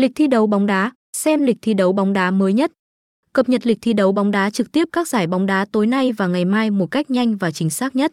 Lịch thi đấu bóng đá, xem lịch thi đấu bóng đá mới nhất. Cập nhật lịch thi đấu bóng đá trực tiếp các giải bóng đá tối nay và ngày mai một cách nhanh và chính xác nhất.